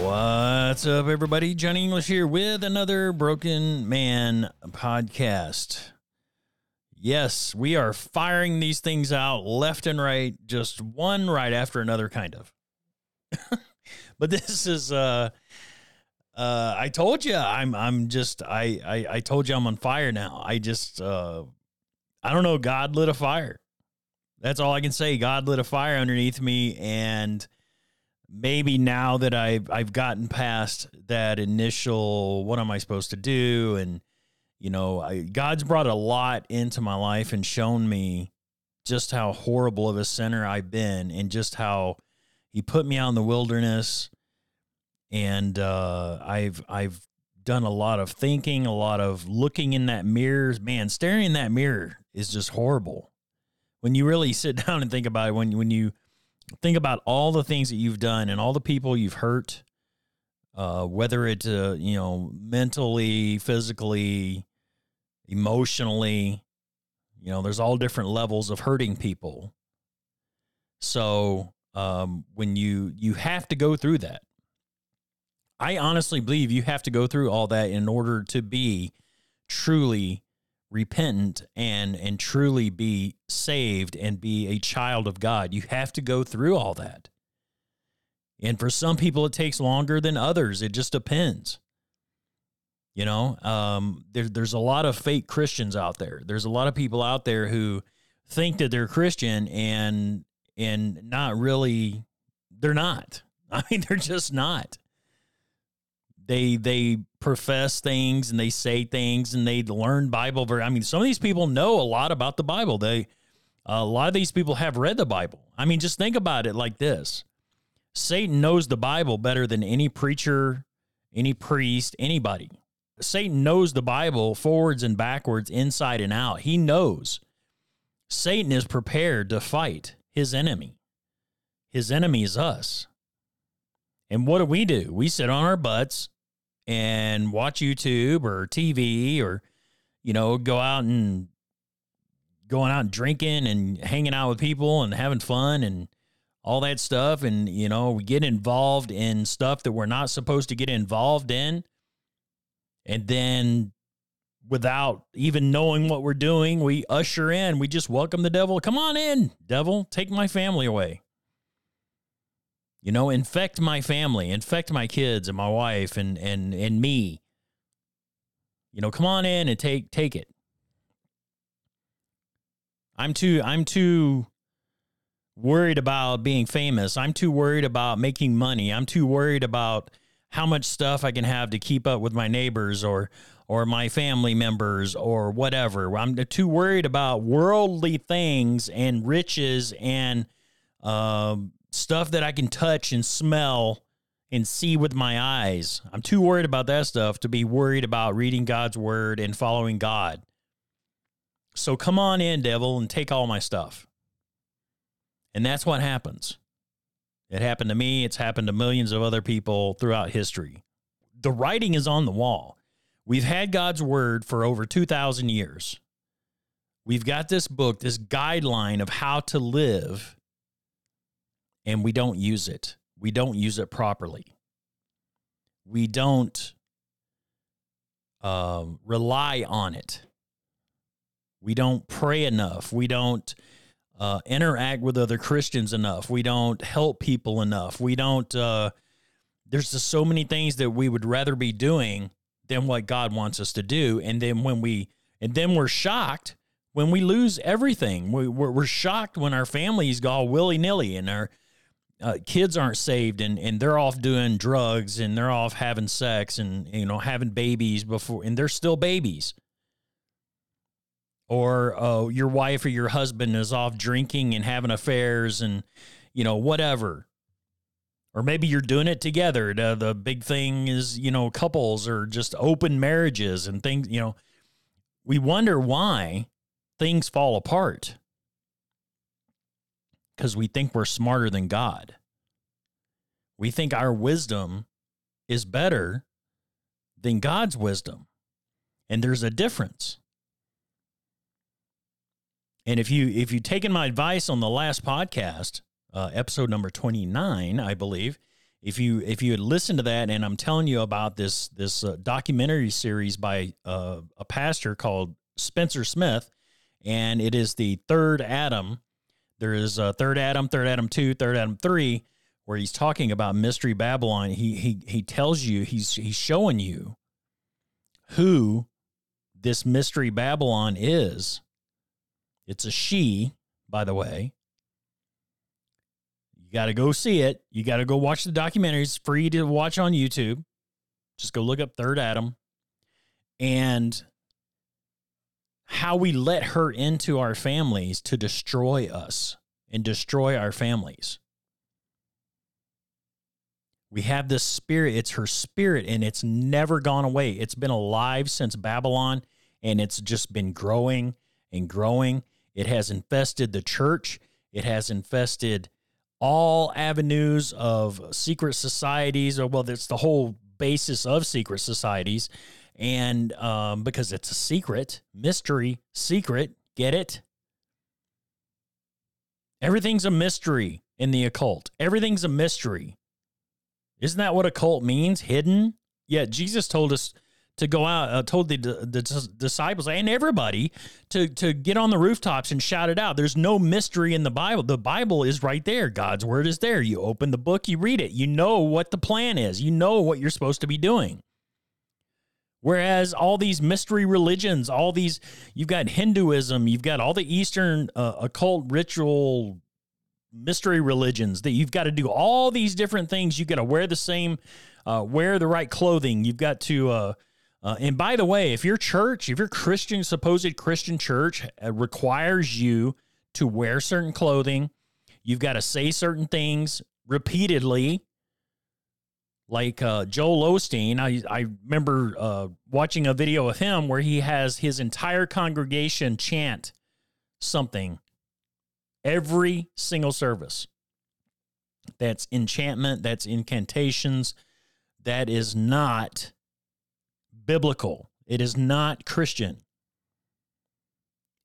What's up, everybody? Johnny English here with another Broken Man podcast. Yes, we are firing these things out left and right, just one right after another, kind of. but this is, uh, uh, I told you, I'm, I'm just, I, I, I told you I'm on fire now. I just, uh, I don't know. God lit a fire. That's all I can say. God lit a fire underneath me, and maybe now that I've I've gotten past that initial what am I supposed to do? And you know I, God's brought a lot into my life and shown me just how horrible of a sinner I've been and just how he put me out in the wilderness. And uh, I've I've done a lot of thinking a lot of looking in that mirror. Man staring in that mirror is just horrible. When you really sit down and think about it when when you think about all the things that you've done and all the people you've hurt, uh, whether it's uh, you know mentally, physically, emotionally. You know, there's all different levels of hurting people. So um, when you you have to go through that, I honestly believe you have to go through all that in order to be truly repentant and and truly be saved and be a child of God. You have to go through all that. And for some people it takes longer than others. It just depends. You know, um, there, there's a lot of fake Christians out there. There's a lot of people out there who think that they're Christian and and not really they're not. I mean, they're just not they they profess things and they say things and they learn Bible. Very, I mean, some of these people know a lot about the Bible. They a lot of these people have read the Bible. I mean, just think about it like this: Satan knows the Bible better than any preacher, any priest, anybody. Satan knows the Bible forwards and backwards, inside and out. He knows. Satan is prepared to fight his enemy. His enemy is us. And what do we do? We sit on our butts and watch YouTube or TV or, you know, go out and going out and drinking and hanging out with people and having fun and all that stuff. And, you know, we get involved in stuff that we're not supposed to get involved in. And then without even knowing what we're doing, we usher in, we just welcome the devil. Come on in, devil, take my family away. You know, infect my family, infect my kids and my wife and and and me. You know, come on in and take take it. I'm too I'm too worried about being famous. I'm too worried about making money. I'm too worried about how much stuff I can have to keep up with my neighbors or or my family members or whatever. I'm too worried about worldly things and riches and um, stuff that I can touch and smell and see with my eyes. I'm too worried about that stuff to be worried about reading God's word and following God. So come on in, devil, and take all my stuff. And that's what happens. It happened to me, it's happened to millions of other people throughout history. The writing is on the wall. We've had God's word for over 2,000 years. We've got this book, this guideline of how to live and we don't use it. We don't use it properly. We don't uh, rely on it. We don't pray enough. We don't uh, interact with other Christians enough. We don't help people enough. We don't. Uh, there's just so many things that we would rather be doing than what God wants us to do. And then when we, and then we're shocked when we lose everything. We, we're, we're shocked when our families go willy nilly and our uh, kids aren't saved and, and they're off doing drugs and they're off having sex and you know having babies before and they're still babies. Or uh, your wife or your husband is off drinking and having affairs and you know whatever. Or maybe you're doing it together. The, the big thing is you know couples or just open marriages and things you know. We wonder why things fall apart because we think we're smarter than God. We think our wisdom is better than God's wisdom. And there's a difference. And if you if you taken my advice on the last podcast, uh, episode number 29, I believe, if you if you had listened to that, and I'm telling you about this this uh, documentary series by uh, a pastor called Spencer Smith, and it is the third Adam. There is a third Adam, third Adam two, third Adam three, where he's talking about mystery Babylon. He he he tells you he's he's showing you who this mystery Babylon is. It's a she, by the way. You got to go see it. You got to go watch the documentary. It's free to watch on YouTube. Just go look up Third Adam and how we let her into our families to destroy us and destroy our families. We have this spirit, it's her spirit, and it's never gone away. It's been alive since Babylon, and it's just been growing and growing. It has infested the church, it has infested all avenues of secret societies, or well, that's the whole basis of secret societies. And um, because it's a secret, mystery, secret, get it? Everything's a mystery in the occult. Everything's a mystery. Isn't that what occult means? Hidden? Yeah, Jesus told us to go out, uh, told the, the disciples and everybody to, to get on the rooftops and shout it out. There's no mystery in the Bible. The Bible is right there. God's word is there. You open the book, you read it. You know what the plan is, you know what you're supposed to be doing. Whereas all these mystery religions, all these, you've got Hinduism, you've got all the Eastern uh, occult ritual mystery religions that you've got to do all these different things. You've got to wear the same, uh, wear the right clothing. You've got to, uh, uh, and by the way, if your church, if your Christian, supposed Christian church uh, requires you to wear certain clothing, you've got to say certain things repeatedly like uh, Joel Osteen. I, I remember uh, watching a video of him where he has his entire congregation chant something every single service. That's enchantment, that's incantations. That is not biblical, it is not Christian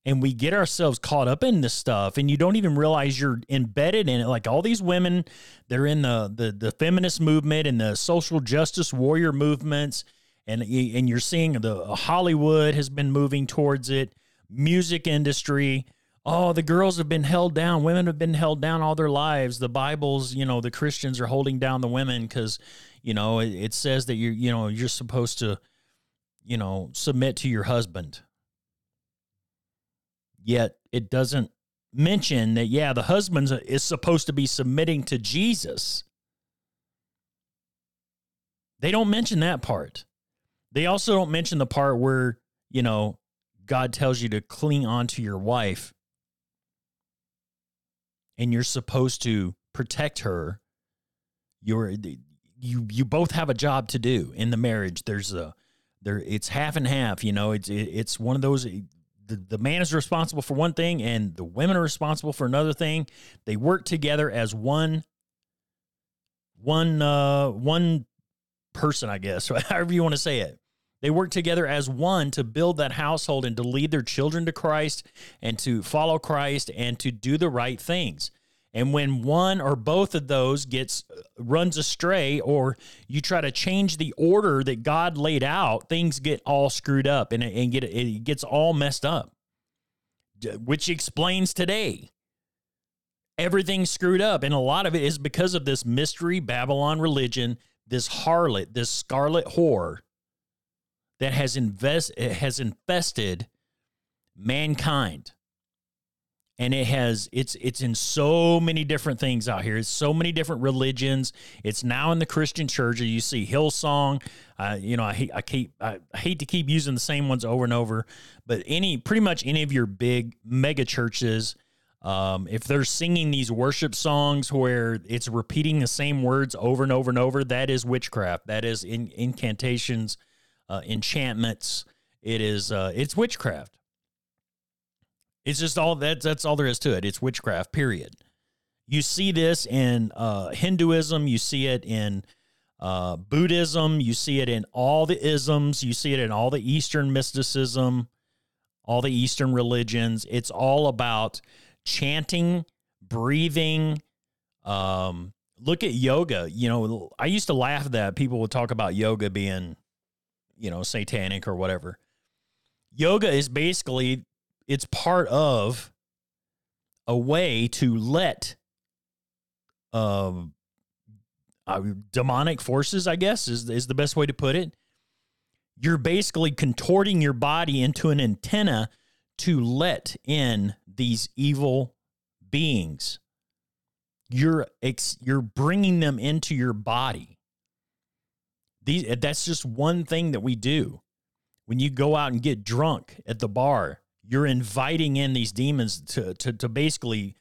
and we get ourselves caught up in this stuff and you don't even realize you're embedded in it. Like all these women they're in the the, the feminist movement and the social justice warrior movements and and you're seeing the Hollywood has been moving towards it music industry. Oh the girls have been held down. Women have been held down all their lives. The bibles you know the christians are holding down the women cuz you know it, it says that you're you know you're supposed to you know submit to your husband Yet it doesn't mention that, yeah, the husband uh, is supposed to be submitting to Jesus. They don't mention that part. They also don't mention the part where, you know, God tells you to cling on to your wife and you're supposed to protect her. You're you you both have a job to do in the marriage. There's a there it's half and half, you know. It's it, it's one of those the, the man is responsible for one thing and the women are responsible for another thing. They work together as one one uh one person, I guess, however you want to say it. They work together as one to build that household and to lead their children to Christ and to follow Christ and to do the right things. And when one or both of those gets uh, runs astray or you try to change the order that God laid out, things get all screwed up and, it, and get it gets all messed up. Which explains today. Everything's screwed up and a lot of it is because of this mystery Babylon religion, this harlot, this scarlet whore that has invest has infested mankind and it has it's it's in so many different things out here. It's so many different religions. It's now in the Christian church. You see Hillsong. Uh, you know, I hate I keep I hate to keep using the same ones over and over, but any pretty much any of your big mega churches. Um, if they're singing these worship songs where it's repeating the same words over and over and over, that is witchcraft. That is in, incantations, uh, enchantments. It is uh, it's witchcraft. It's just all that that's all there is to it. It's witchcraft, period. You see this in uh, Hinduism, you see it in uh, Buddhism, you see it in all the isms, you see it in all the Eastern mysticism, all the Eastern religions. It's all about chanting, breathing, um, look at yoga. You know, I used to laugh that people would talk about yoga being, you know, satanic or whatever. Yoga is basically it's part of a way to let um uh, demonic forces, I guess is is the best way to put it. You're basically contorting your body into an antenna to let in these evil beings. You're ex- you're bringing them into your body. These that's just one thing that we do. When you go out and get drunk at the bar, you're inviting in these demons to to to basically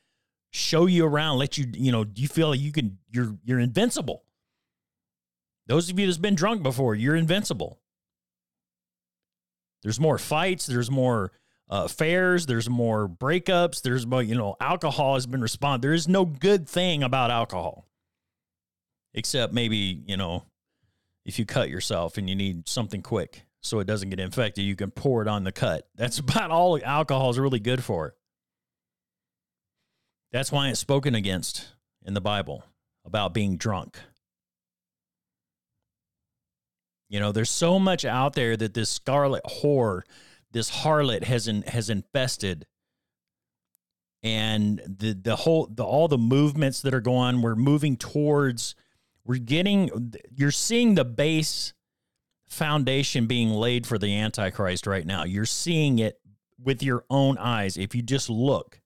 show you around, let you, you know, you feel like you can you're you're invincible. Those of you that's been drunk before, you're invincible. There's more fights, there's more uh, affairs, there's more breakups, there's more, you know, alcohol has been responded. There is no good thing about alcohol. Except maybe, you know, if you cut yourself and you need something quick so it doesn't get infected, you can pour it on the cut. That's about all alcohol is really good for. That's why it's spoken against in the Bible about being drunk. You know, there's so much out there that this scarlet whore, this harlot has in, has infested. And the the whole the all the movements that are going, we're moving towards we're getting you're seeing the base foundation being laid for the antichrist right now. You're seeing it with your own eyes if you just look.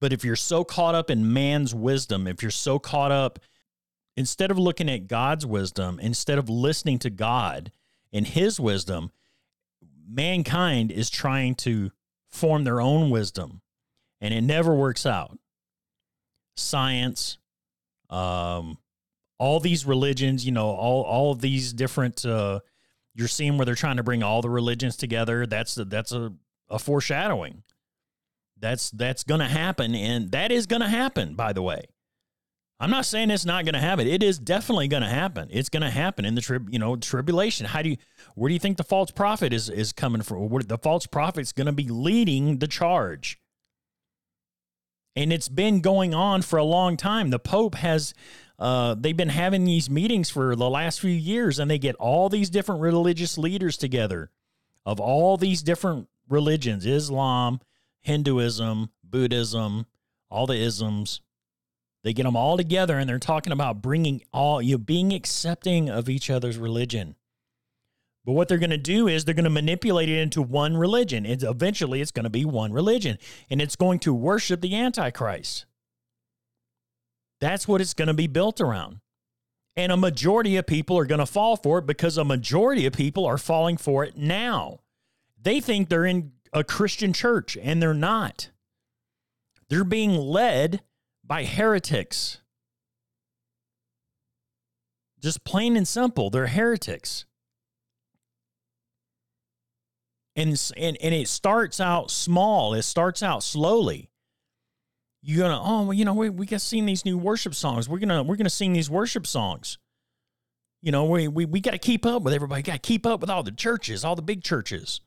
But if you're so caught up in man's wisdom, if you're so caught up, instead of looking at God's wisdom, instead of listening to God and his wisdom, mankind is trying to form their own wisdom and it never works out. Science, um, all these religions, you know, all all of these different uh, you're seeing where they're trying to bring all the religions together. That's a, that's a, a foreshadowing. That's that's going to happen, and that is going to happen. By the way, I'm not saying it's not going to happen. It is definitely going to happen. It's going to happen in the trib, you know, tribulation. How do you, where do you think the false prophet is is coming from? Where the false prophet's going to be leading the charge, and it's been going on for a long time. The Pope has, uh, they've been having these meetings for the last few years, and they get all these different religious leaders together, of all these different religions, Islam Hinduism, Buddhism, all the isms. They get them all together and they're talking about bringing all, you know, being accepting of each other's religion. But what they're going to do is they're going to manipulate it into one religion. And eventually it's going to be one religion and it's going to worship the Antichrist. That's what it's going to be built around. And a majority of people are going to fall for it because a majority of people are falling for it now. They think they're in a Christian church, and they're not. They're being led by heretics. Just plain and simple, they're heretics. And, and, and it starts out small, it starts out slowly. You're gonna, oh, well, you know, we, we got sing these new worship songs. We're gonna we're gonna sing these worship songs. You know, we we, we got to keep up with everybody, got to keep up with all the churches, all the big churches.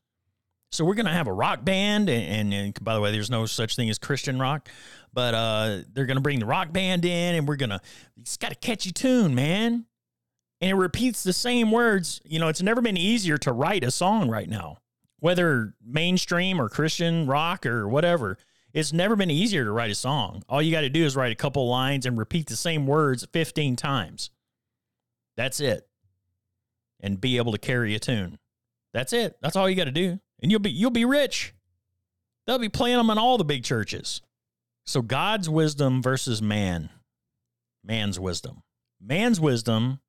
So we're to have a rock band. And, and, and, by the way, there's no such thing as Christian rock, but uh, they're to bring the rock band in and we're to, it's got a catchy tune, man. And it repeats the same words. You know, it's never been easier to write a song right now, whether mainstream or Christian rock or whatever. It's never been easier to write a song. All you got to do is write a couple lines and repeat the same words 15 times. That's it. And be able to carry a tune. That's it. That's all you got to do and you'll be you'll be rich. They'll be playing them in all the big churches. So God's wisdom versus man. Man's wisdom. Man's wisdom,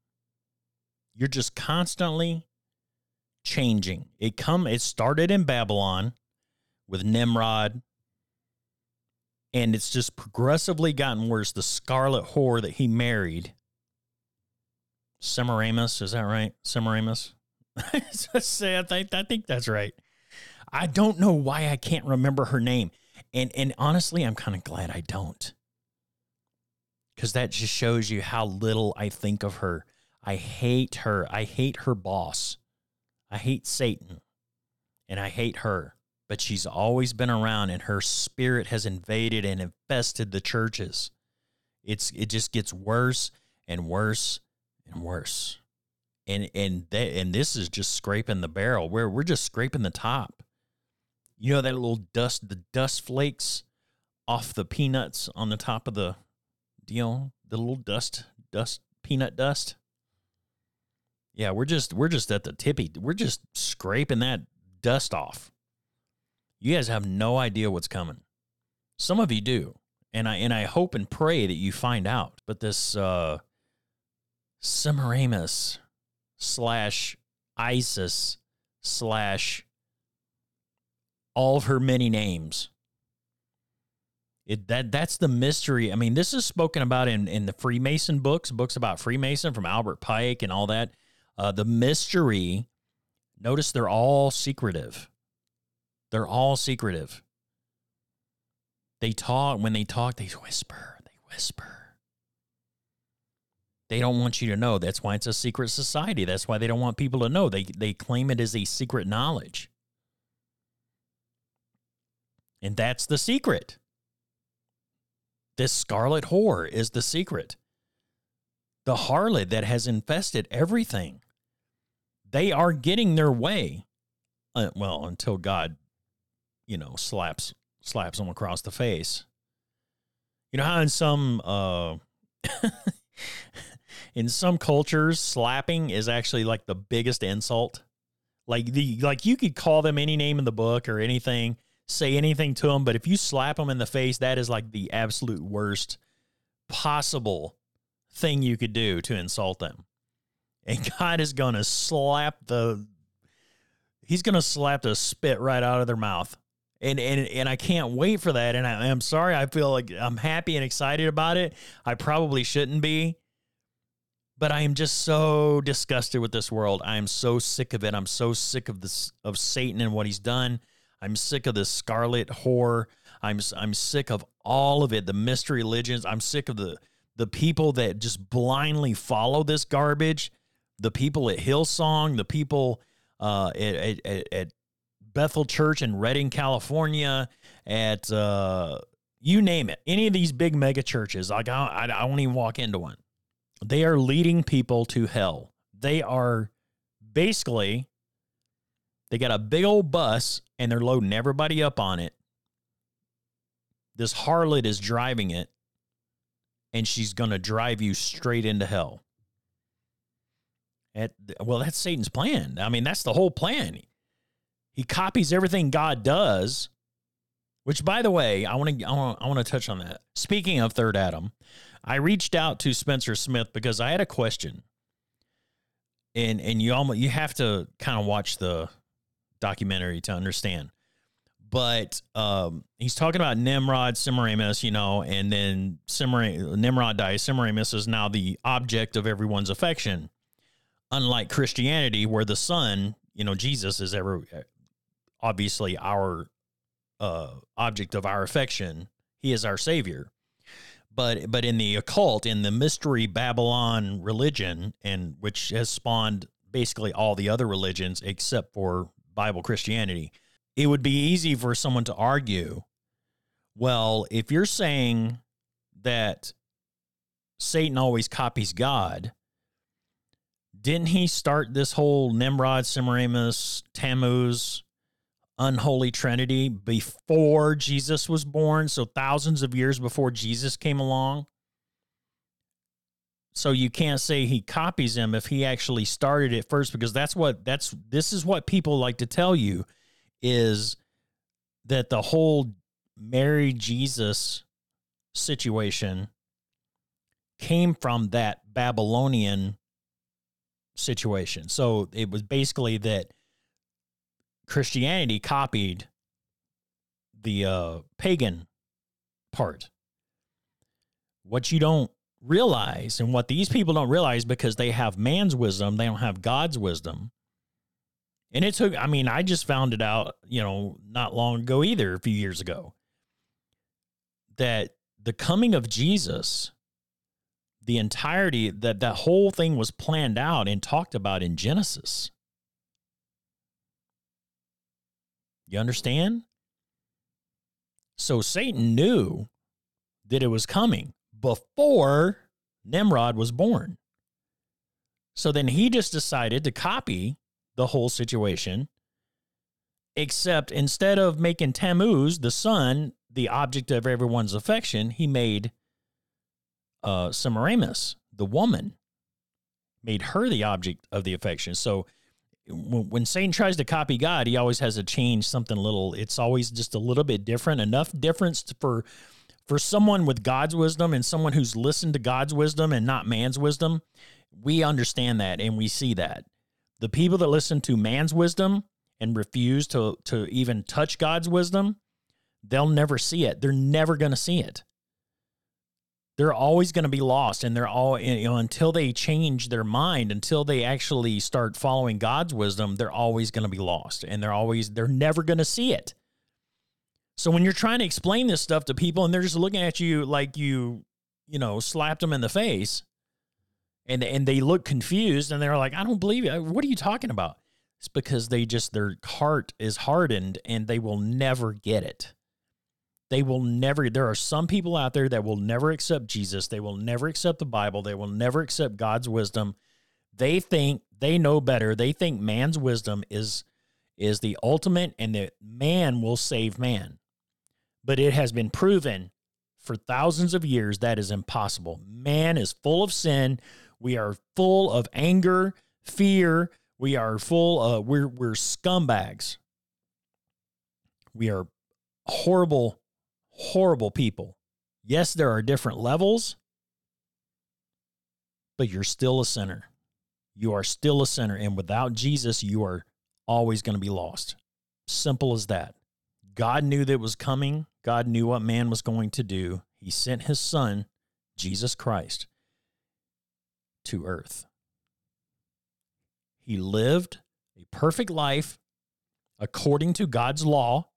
you're just constantly changing. It come it started in Babylon with Nimrod and it's just progressively gotten worse. The scarlet whore that he married, Semiramis, is that right? Semiramis? I think I think that's right. I don't know why I can't remember her name. And and honestly, I'm kind of glad I don't. Cuz that just shows you how little I think of her. I hate her. I hate her boss. I hate Satan. And I hate her. But she's always been around and her spirit has invaded and infested the churches. It's it just gets worse and worse and worse. And and that and this is just scraping the barrel. Where we're just scraping the top. You know that little dust, the dust flakes off the peanuts on the top of the deal, the little dust, dust, peanut dust. Yeah, we're just we're just at the tippy. We're just scraping that dust off. You guys have no idea what's coming. Some of you do. And I and I hope and pray that you find out. But this uh Semiramis slash Isis slash all of her many names. It that that's the mystery. I mean, this is spoken about in in the Freemason books, books about Freemason from Albert Pike and all that. Uh, the mystery. Notice they're all secretive. They're all secretive. They talk when they talk. They whisper. They whisper. They don't want you to know. That's why it's a secret society. That's why they don't want people to know. They they claim it as a secret knowledge. And that's the secret. This scarlet whore is the secret. The harlot that has infested everything. They are getting their way. Uh, well, until God, you know, slaps slaps them across the face. You know how in some uh in some cultures slapping is actually like the biggest insult. Like the like you could call them any name in the book or anything say anything to them, but if you slap them in the face, that is like the absolute worst possible thing you could do to insult them. And God is going to slap the he's going to slap the spit right out of their mouth. And, and and I can't wait for that. And I, I'm sorry. I feel like I'm happy and excited about it. I probably shouldn't be, but I am just so disgusted with this world. I am so sick of it. I'm so sick of this of Satan and what he's done. I'm sick of this scarlet whore. I'm I'm sick of all of it. The mystery religions. I'm sick of the the people that just blindly follow this garbage. The people at Hillsong. The people uh, at, at, at Bethel Church in Redding, California. At uh, you name it, any of these big mega churches. Like I, I, won't even walk into one. They are leading people to hell. They are basically they got a big old bus and they're loading everybody up on it. This harlot is driving it and she's to drive you straight into hell. At, well, that's Satan's plan. I mean, that's the whole plan. He copies everything God does, which, by the way, I want to I want to touch on that. Speaking of Third Adam, I reached out to Spencer Smith because I had a question, and and you almost you have to kind of watch the documentary to understand. But um, he's talking about Nimrod, Semiramis, you know, and then Semiramis, Nimrod dies. Semiramis is now the object of everyone's affection. Unlike Christianity, where the Son, you know, Jesus is ever obviously our uh, object of our affection. He is our Savior. But but in the occult, in the mystery Babylon religion, and which has spawned basically all the other religions except for Bible Christianity, it would be easy for someone to argue, well, if you're saying that Satan always copies God, didn't he start this whole Nimrod, Semiramis, Tammuz, unholy trinity before Jesus was born? So thousands of years before Jesus came along? so you can't say he copies him if he actually started it first because that's what that's this is what people like to tell you is that the whole Mary Jesus situation came from that Babylonian situation. So it was basically that Christianity copied the uh, pagan part. What you don't realize and what these people don't realize because they have man's wisdom, they don't have God's wisdom. And it took, I mean, I just found it out, you know, not long ago either, a few years ago, that the coming of Jesus, the entirety, that that whole thing was planned out and talked about in Genesis. You understand? So Satan knew that it was coming before Nimrod was born. So then he just decided to copy the whole situation, except instead of making Tammuz, the sun, the object of everyone's affection, he made uh, Semiramis, the woman, made her the object of the affection. So when Satan tries to copy God, he always has to change something little. It's always just a little bit different, enough difference for for someone with God's wisdom and someone who's listened to God's wisdom and not man's wisdom. We understand that and we see that. The people that listen to man's wisdom and refuse to to even touch God's wisdom, they'll never see it. They're never going to see it they're always going to be lost and they're all you know until they change their mind until they actually start following god's wisdom they're always going to be lost and they're always they're never going to see it. So when you're trying to explain this stuff to people and they're just looking at you like you you know slapped them in the face and and they look confused and they're like i don't believe you. What are you talking about? It's because they just their heart is hardened and they will never get it they will never, there are some people out there that will never accept Jesus. They will never accept the Bible. They will never accept God's wisdom. They think they know better. They think man's wisdom is is the ultimate and that man will save man. But it has been proven for thousands of years that is impossible. Man is full of sin. We are full of anger, fear. We are full of we're we're scumbags. We are horrible horrible people. Yes, there are different levels, but you're still a sinner. You are still a sinner. And without Jesus, you are always going to be lost. Simple as that. God knew that was coming. God knew what man was going to do. He sent his son, Jesus Christ, to earth. He lived a perfect life according to God's law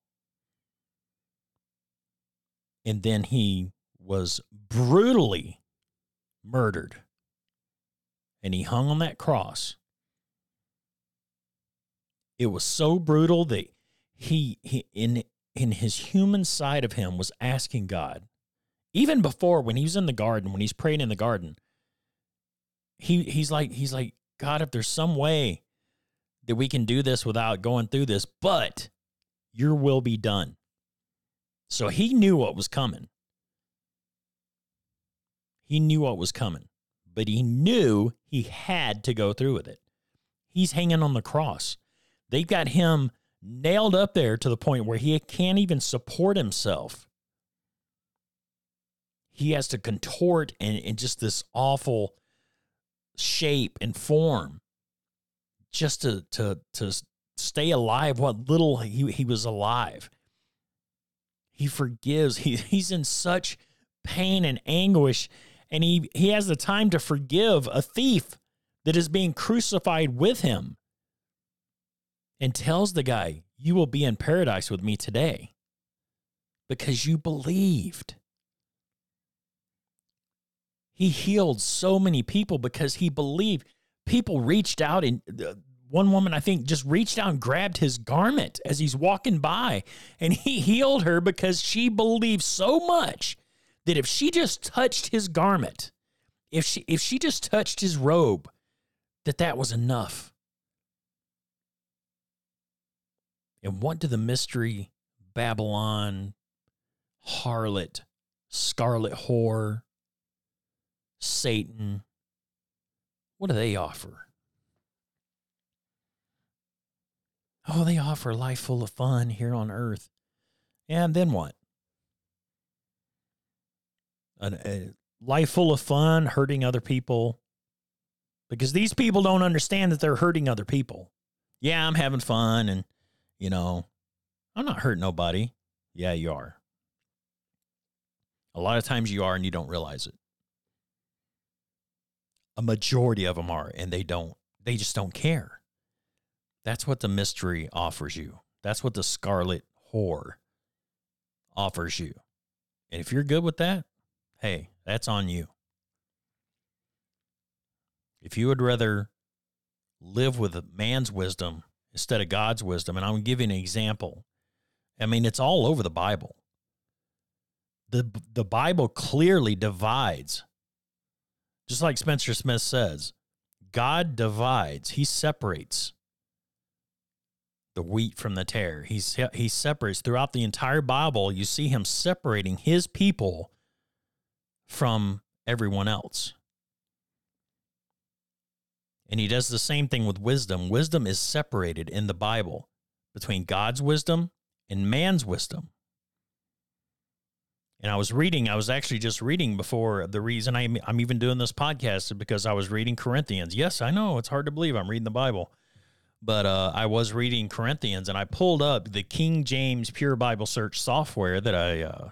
and then he was brutally murdered. And he hung on that cross. It was so brutal that he, he in in his human side of him was asking god even before when he was in the garden when he's praying in the garden he he's like he's like god if there's some way that we can do this without going through this but your will be done so he knew what was coming. He knew what was coming, but he knew he had to go through with it. He's hanging on the cross. They've got him nailed up there to the point where he can't even support himself. He has to contort in, in just this awful shape and form just to to to stay alive what little he, he was alive he forgives. He, he's in such pain and anguish, and he, he has the time to forgive a thief that is being crucified with him and tells the guy, You will be in paradise with me today because you believed. He healed so many people because he believed. People reached out and uh, one woman, I think, just reached out and grabbed his garment as he's walking by, and he healed her because she believed so much that if she just touched his garment, if she if she just touched his robe, that that was enough. And what do the mystery Babylon, harlot, scarlet whore, Satan, what do they offer? Oh, they offer life full of fun here on earth. And then what? A, a life full of fun, hurting other people. Because these people don't understand that they're hurting other people. Yeah, I'm having fun and, you know, I'm not hurting nobody. Yeah, you are. A lot of times you are and you don't realize it. A majority of them are and they don't, they just don't care. That's what the mystery offers you. That's what the scarlet whore offers you. And if you're good with that, hey, that's on you. If you would rather live with man's wisdom instead of God's wisdom, and I'm giving an example. I mean, it's all over the Bible. the the Bible clearly divides. Just like Spencer Smith says, God divides, he separates the wheat from the tare. He's he separates throughout the entire Bible, you see him separating his people from everyone else. And he does the same thing with wisdom. Wisdom is separated in the Bible between God's wisdom and man's wisdom. And I was reading, I was actually just reading before the reason I'm, I'm even doing this podcast is because I was reading Corinthians. Yes, I know it's hard to believe I'm reading the Bible, but uh, I was reading Corinthians and I pulled up the King James Pure Bible Search software that I uh,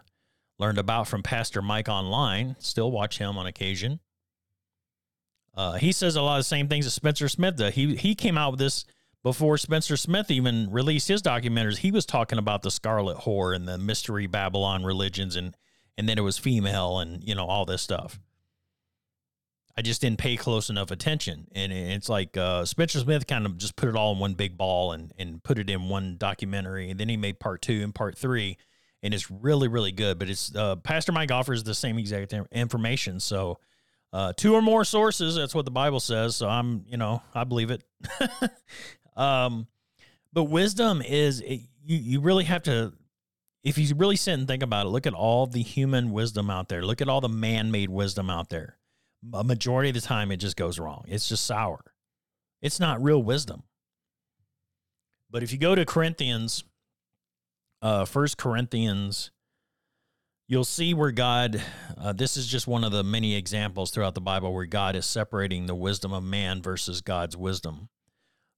learned about from Pastor Mike online. Still watch him on occasion. Uh, he says a lot of the same things that Spencer Smith does. He he came out with this before Spencer Smith even released his documentaries, he was talking about the Scarlet Whore and the mystery Babylon religions, and and then it was female, and you know all this stuff. I just didn't pay close enough attention, and it's like uh, Spencer Smith kind of just put it all in one big ball and and put it in one documentary, and then he made part two and part three, and it's really really good. But it's uh, Pastor Mike offers the same exact information, so. Uh, two or more sources. That's what the Bible says. So I'm, you know, I believe it. Um, but wisdom is you you really have to if you really sit and think about it, look at all the human wisdom out there. Look at all the man-made wisdom out there. A majority of the time it just goes wrong. It's just sour. It's not real wisdom. But if you go to Corinthians, uh, First Corinthians, you'll see where God. Uh, this is just one of the many examples throughout the Bible where God is separating the wisdom of man versus God's wisdom.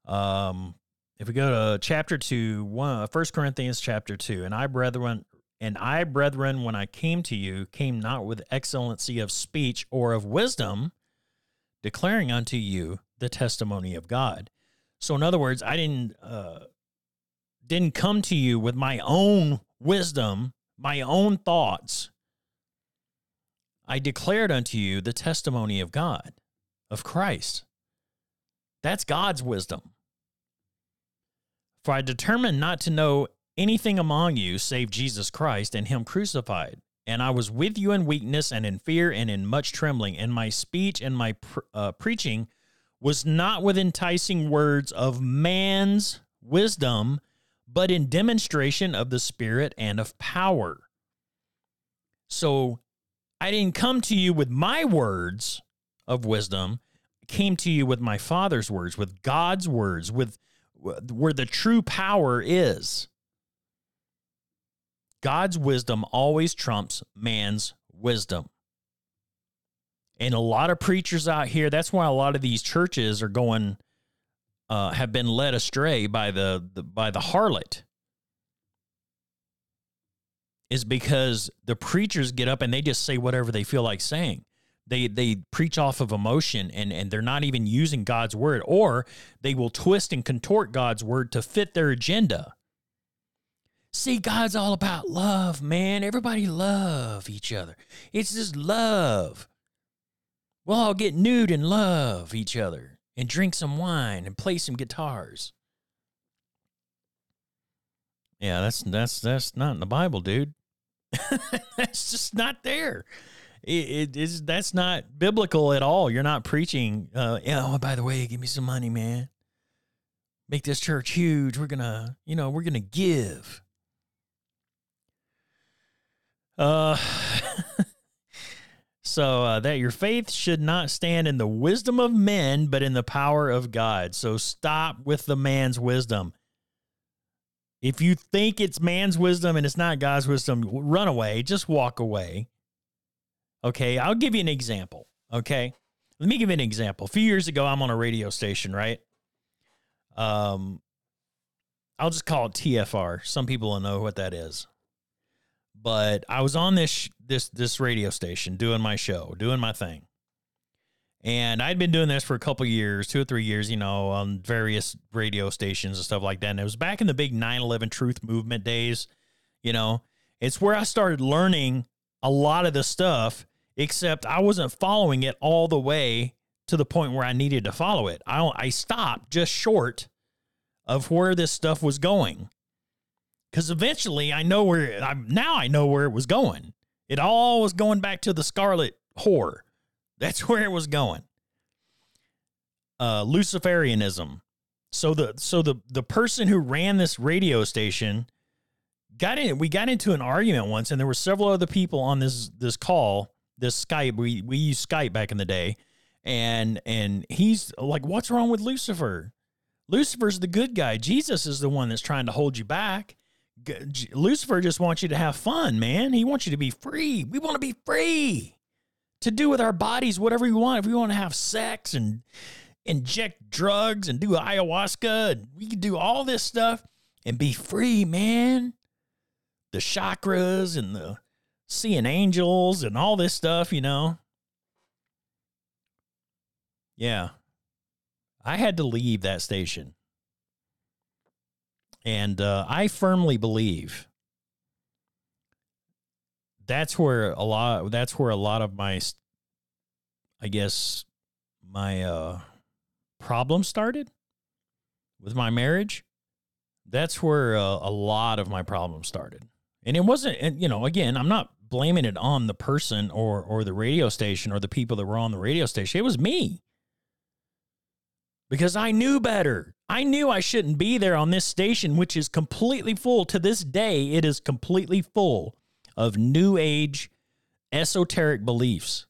Um, if we go to chapter 2, 1, 1 Corinthians chapter 2, and I, brethren, and I, brethren, when I came to you, came not with excellency of speech or of wisdom, declaring unto you the testimony of God. So, in other words, I didn't uh, didn't come to you with my own wisdom, my own thoughts. I declared unto you the testimony of God, of Christ. That's God's wisdom. For I determined not to know anything among you save Jesus Christ and Him crucified. And I was with you in weakness and in fear and in much trembling. And my speech and my uh, preaching was not with enticing words of man's wisdom, but in demonstration of the Spirit and of power. So I didn't come to you with my words of wisdom, I came to you with my Father's words, with God's words, with where the true power is. God's wisdom always trumps man's wisdom. And a lot of preachers out here, that's why a lot of these churches are going, uh, have been led astray by the, the by the harlot. Is because the preachers get up and they just say whatever they feel like saying they they preach off of emotion and and they're not even using God's word or they will twist and contort God's word to fit their agenda. See, God's all about love, man. Everybody love each other. It's just love. We'll all get nude and love each other and drink some wine and play some guitars. Yeah, that's that's that's not in the Bible, dude. that's just not there it, it is that's not biblical at all. You're not preaching. Uh, yeah. Oh, by the way, give me some money, man. Make this church huge. We're gonna, you know, we're gonna give. Uh. So uh, that your faith should not stand in the wisdom of men, but in the power of God. So stop with the man's wisdom. If you think it's man's wisdom and it's not God's wisdom, run away. Just walk away. Okay, I'll give you an example. Okay, let me give you an example. A few years ago, I'm on a radio station, right? Um, I'll just call it TFR. Some people don't know what that is, but I was on this this this radio station doing my show, doing my thing, and I'd been doing this for a couple years, two or three years, you know, on various radio stations and stuff like that. And it was back in the big 9/11 Truth Movement days. You know, it's where I started learning a lot of the stuff except I wasn't following it all the way to the point where I needed to follow it. I, I stopped just short of where this stuff was going. Because eventually I know where, I, now I know where it was going. It all was going back to the Scarlet Whore. That's where it was going. Uh, Luciferianism. So the so the the person who ran this radio station got in. We got into an argument once, and there were several other people on this this call, this Skype. We we used Skype back in the day, and and he's like, "What's wrong with Lucifer? Lucifer's the good guy. Jesus is the one that's trying to hold you back." Lucifer just wants you to have fun, man. He wants you to be free. We want to be free to do with our bodies whatever we want. If we want to have sex and inject drugs and do ayahuasca, and we can do all this stuff and be free, man. The chakras and the seeing angels and all this stuff, you know. Yeah. I had to leave that station. And uh, I firmly believe that's where a lot that's where a lot of my I guess my uh problem started with my marriage. That's where uh, a lot of my problems started. And it wasn't and you know, again, I'm not blaming it on the person or or the radio station or the people that were on the radio station. It was me because I knew better. I knew I shouldn't be there on this station, which is completely full. To this day, it is completely full of new age esoteric beliefs.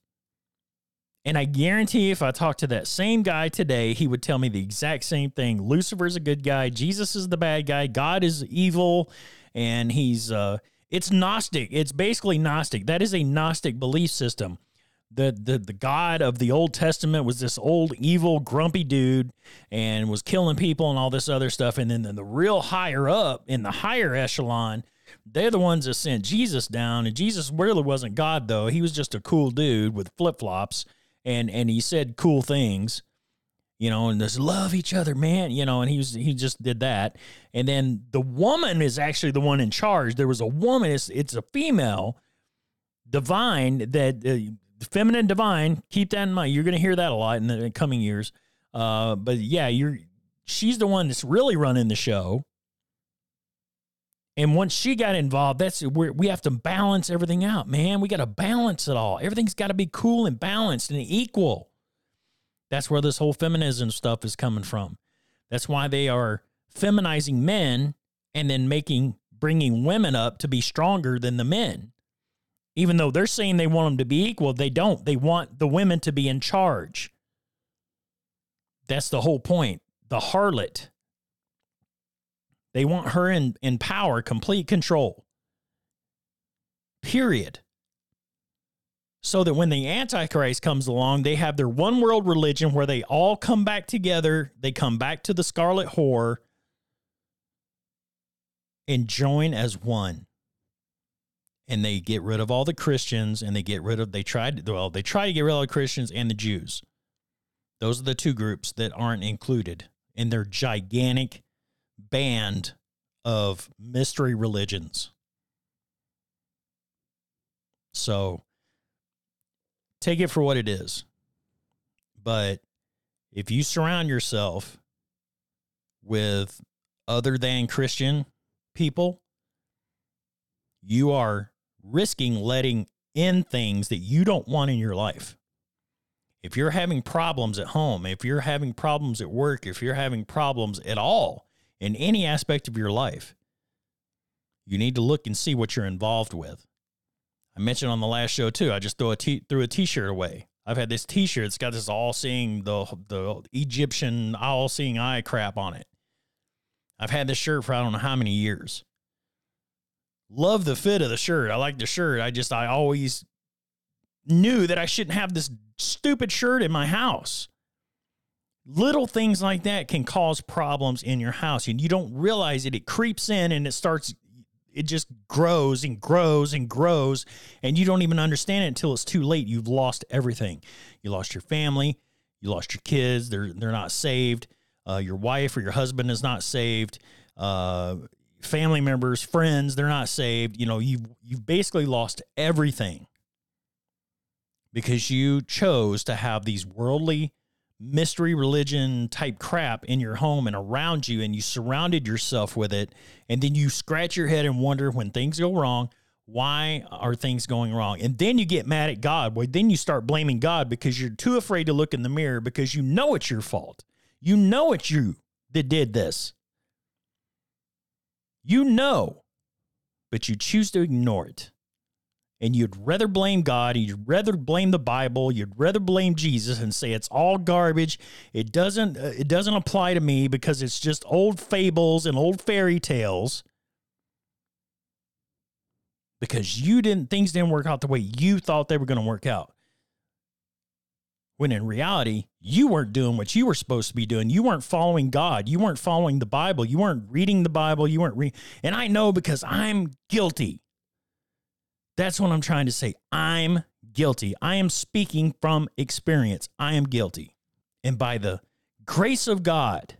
And I guarantee if I talked to that same guy today, he would tell me the exact same thing. Lucifer's a good guy, Jesus is the bad guy, God is evil, and he's uh it's Gnostic. It's basically Gnostic. That is a Gnostic belief system the, the the God of the Old Testament was this old evil grumpy dude and was killing people and all this other stuff. And then the, the real higher up in the higher echelon they're the ones that sent Jesus down. And Jesus really wasn't God though. He was just a cool dude with flip-flops. And and he said cool things you know and just love each other man you know and he was he just did that. And then the woman is actually the one in charge. There was a woman it's, it's a female divine that uh, feminine divine. Keep that in mind. You're going to hear that a lot in the coming years. Uh, but yeah, you're she's the one that's really running the show. And once she got involved, that's where we have to balance everything out, man. We got to balance it all. Everything's got to be cool and balanced and equal. That's where this whole feminism stuff is coming from. That's why they are feminizing men and then making bringing women up to be stronger than the men. Even though they're saying they want them to be equal, they don't. They want the women to be in charge. That's the whole point. The harlot. They want her in, in power, complete control. Period. So that when the Antichrist comes along, they have their one world religion where they all come back together. They come back to the scarlet whore and join as one and they get rid of all the Christians and they get rid of they tried well they try to get rid of all the Christians and the Jews. Those are the two groups that aren't included in their gigantic band of mystery religions. So take it for what it is. But if you surround yourself with other than Christian people, you are risking letting in things that you don't want in your life. If you're having problems at home, if you're having problems at work, if you're having problems at all in any aspect of your life, you need to look and see what you're involved with. I mentioned on the last show too. I just threw a t- threw a t-shirt away. I've had this t-shirt. It's got this all-seeing the the Egyptian all-seeing eye crap on it. I've had this shirt for I don't know how many years love the fit of the shirt. I like the shirt. I just I always knew that I shouldn't have this stupid shirt in my house. Little things like that can cause problems in your house and you don't realize it. It creeps in and it starts it just grows and grows and grows and you don't even understand it until it's too late. You've lost everything. You lost your family, you lost your kids, they're they're not saved. Uh, your wife or your husband is not saved. Uh, family members, friends, they're not saved. You know, you've you've basically lost everything because you chose to have these worldly mystery religion type crap in your home and around you and you surrounded yourself with it and then you scratch your head and wonder when things go wrong Why are things going wrong? And then you get mad at God. Well, then you start blaming God because you're too afraid to look in the mirror because you know it's your fault. You know it's you that did this. You know, but you choose to ignore it. And you'd rather blame God, you'd rather blame the Bible, you'd rather blame Jesus and say it's all garbage. It doesn't uh, it doesn't apply to me because it's just old fables and old fairy tales because you didn't things didn't work out the way you thought they were going to work out. When in reality, you weren't doing what you were supposed to be doing. You weren't following God. You weren't following the Bible. You weren't reading the Bible. You weren't reading. And I know because I'm guilty. That's what I'm trying to say. I'm guilty. I am speaking from experience. I am guilty. And by the grace of God,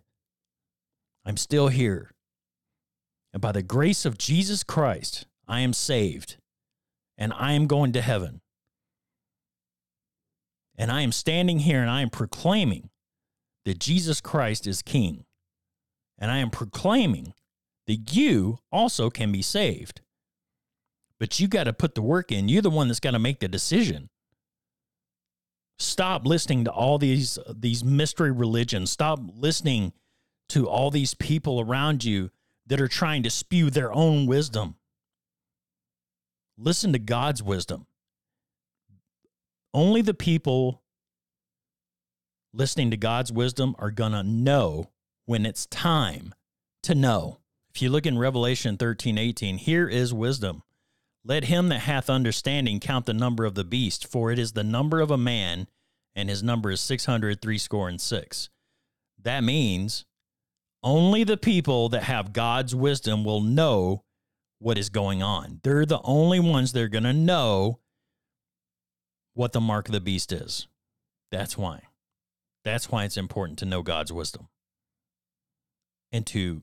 I'm still here. And by the grace of Jesus Christ, I am saved and I am going to heaven. And I am standing here and I am proclaiming that Jesus Christ is King. And I am proclaiming that you also can be saved. But you got to put the work in. You're the one that's got to make the decision. Stop listening to all these these mystery religions. Stop listening to all these people around you that are trying to spew their own wisdom. Listen to God's wisdom. Only the people listening to God's wisdom are going to know when it's time to know. If you look in Revelation 13 18, here is wisdom. Let him that hath understanding count the number of the beast, for it is the number of a man, and his number is six hundred score and six. That means only the people that have God's wisdom will know what is going on. They're the only ones that are going to know what the mark of the beast is. That's why. That's why it's important to know God's wisdom and to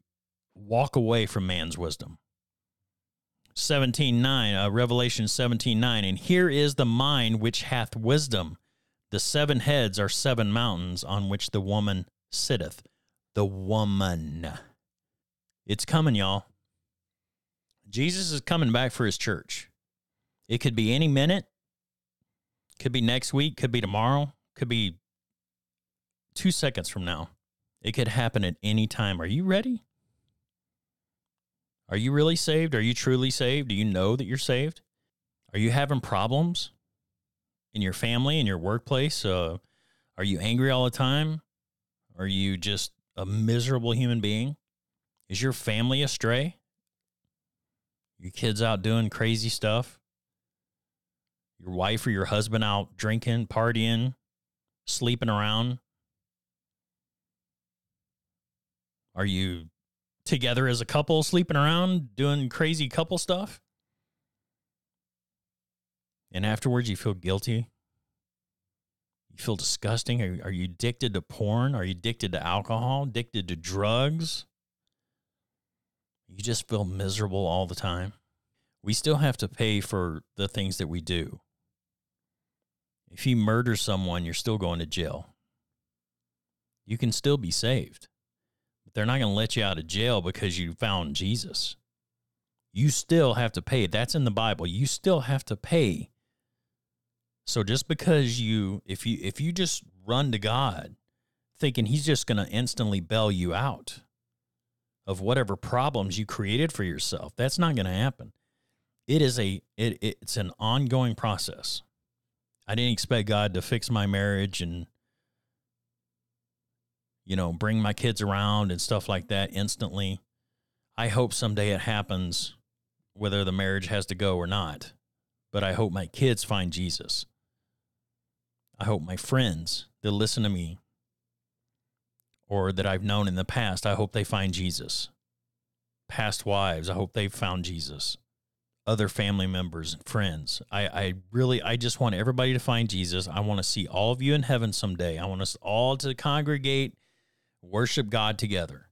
walk away from man's wisdom. 17:9 uh, Revelation 17:9 and here is the mind which hath wisdom the seven heads are seven mountains on which the woman sitteth the woman it's coming y'all Jesus is coming back for his church. It could be any minute, could be next week, could be tomorrow, could be two seconds from now. It could happen at any time. Are you ready? Are you really saved? Are you truly saved? Do you know that you're saved? Are you having problems in your family, in your workplace? Uh, are you angry all the time? Are you just a miserable human being? Is your family astray? Your kids out doing crazy stuff. Your wife or your husband out drinking, partying, sleeping around. Are you together as a couple, sleeping around, doing crazy couple stuff? And afterwards, you feel guilty. You feel disgusting. Are, are you addicted to porn? Are you addicted to alcohol? Addicted to drugs? you just feel miserable all the time. We still have to pay for the things that we do. If you murder someone, you're still going to jail. You can still be saved, but they're not going to let you out of jail because you found Jesus. You still have to pay. That's in the Bible. You still have to pay. So just because you if you if you just run to God thinking he's just going to instantly bail you out, of whatever problems you created for yourself. That's not going to happen. It is a it, it's an ongoing process. I didn't expect God to fix my marriage and you know, bring my kids around and stuff like that instantly. I hope someday it happens whether the marriage has to go or not. But I hope my kids find Jesus. I hope my friends that listen to me or that I've known in the past, I hope they find Jesus. Past wives, I hope they've found Jesus. Other family members and friends. I, I really, I just want everybody to find Jesus. I want to see all of you in heaven someday. I want us all to congregate, worship God together.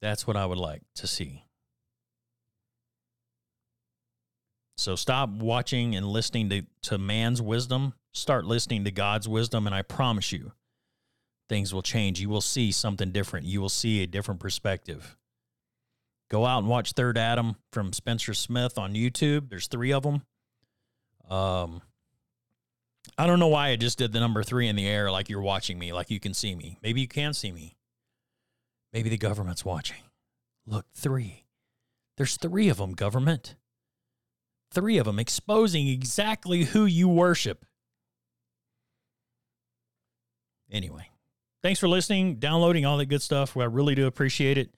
That's what I would like to see. So stop watching and listening to, to man's wisdom. Start listening to God's wisdom, and I promise you, things will change. You will see something different. You will see a different perspective. Go out and watch Third Adam from Spencer Smith on YouTube. There's three of them. Um, I don't know why I just did the number three in the air like you're watching me, like you can see me. Maybe you can see me. Maybe the government's watching. Look, three. There's three of them, government. Three of them exposing exactly who you worship. Anyway, thanks for listening, downloading all that good stuff. I really do appreciate it.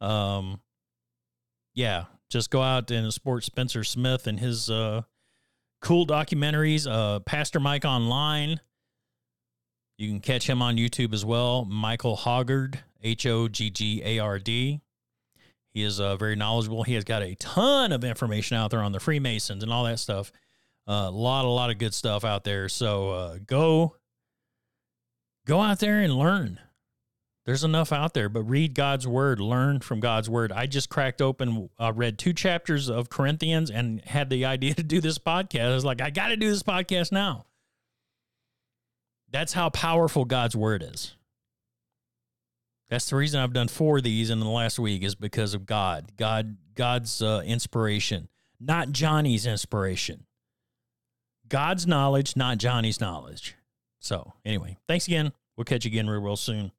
Um, yeah, just go out and support Spencer Smith and his uh, cool documentaries. Uh, Pastor Mike Online. You can catch him on YouTube as well. Michael Hoggard, H O G G A R D. He is uh, very knowledgeable. He has got a ton of information out there on the Freemasons and all that stuff. A uh, lot, a lot of good stuff out there. So uh, go, go out there and learn. There's enough out there, but read God's word, learn from God's word. I just cracked open, uh, read two chapters of Corinthians and had the idea to do this podcast. I was like, I got to do this podcast now. That's how powerful God's word is. That's the reason I've done four of these in the last week is because of God, God, God's uh, inspiration, not Johnny's inspiration. God's knowledge, not Johnny's knowledge. So, anyway, thanks again. We'll catch you again real, real soon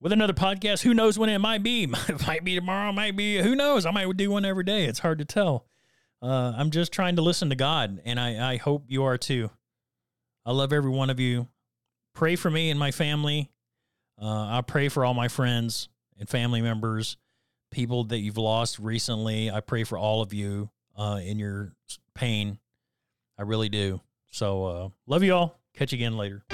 with another podcast. Who knows when it might be? It might be tomorrow, might be, who knows? I might do one every day. It's hard to tell. Uh, I'm just trying to listen to God, and I, I hope you are too. I love every one of you. Pray for me and my family. Uh, I pray for all my friends and family members, people that you've lost recently. I pray for all of you uh, in your pain. I really do. So, uh, love you all. Catch you again later.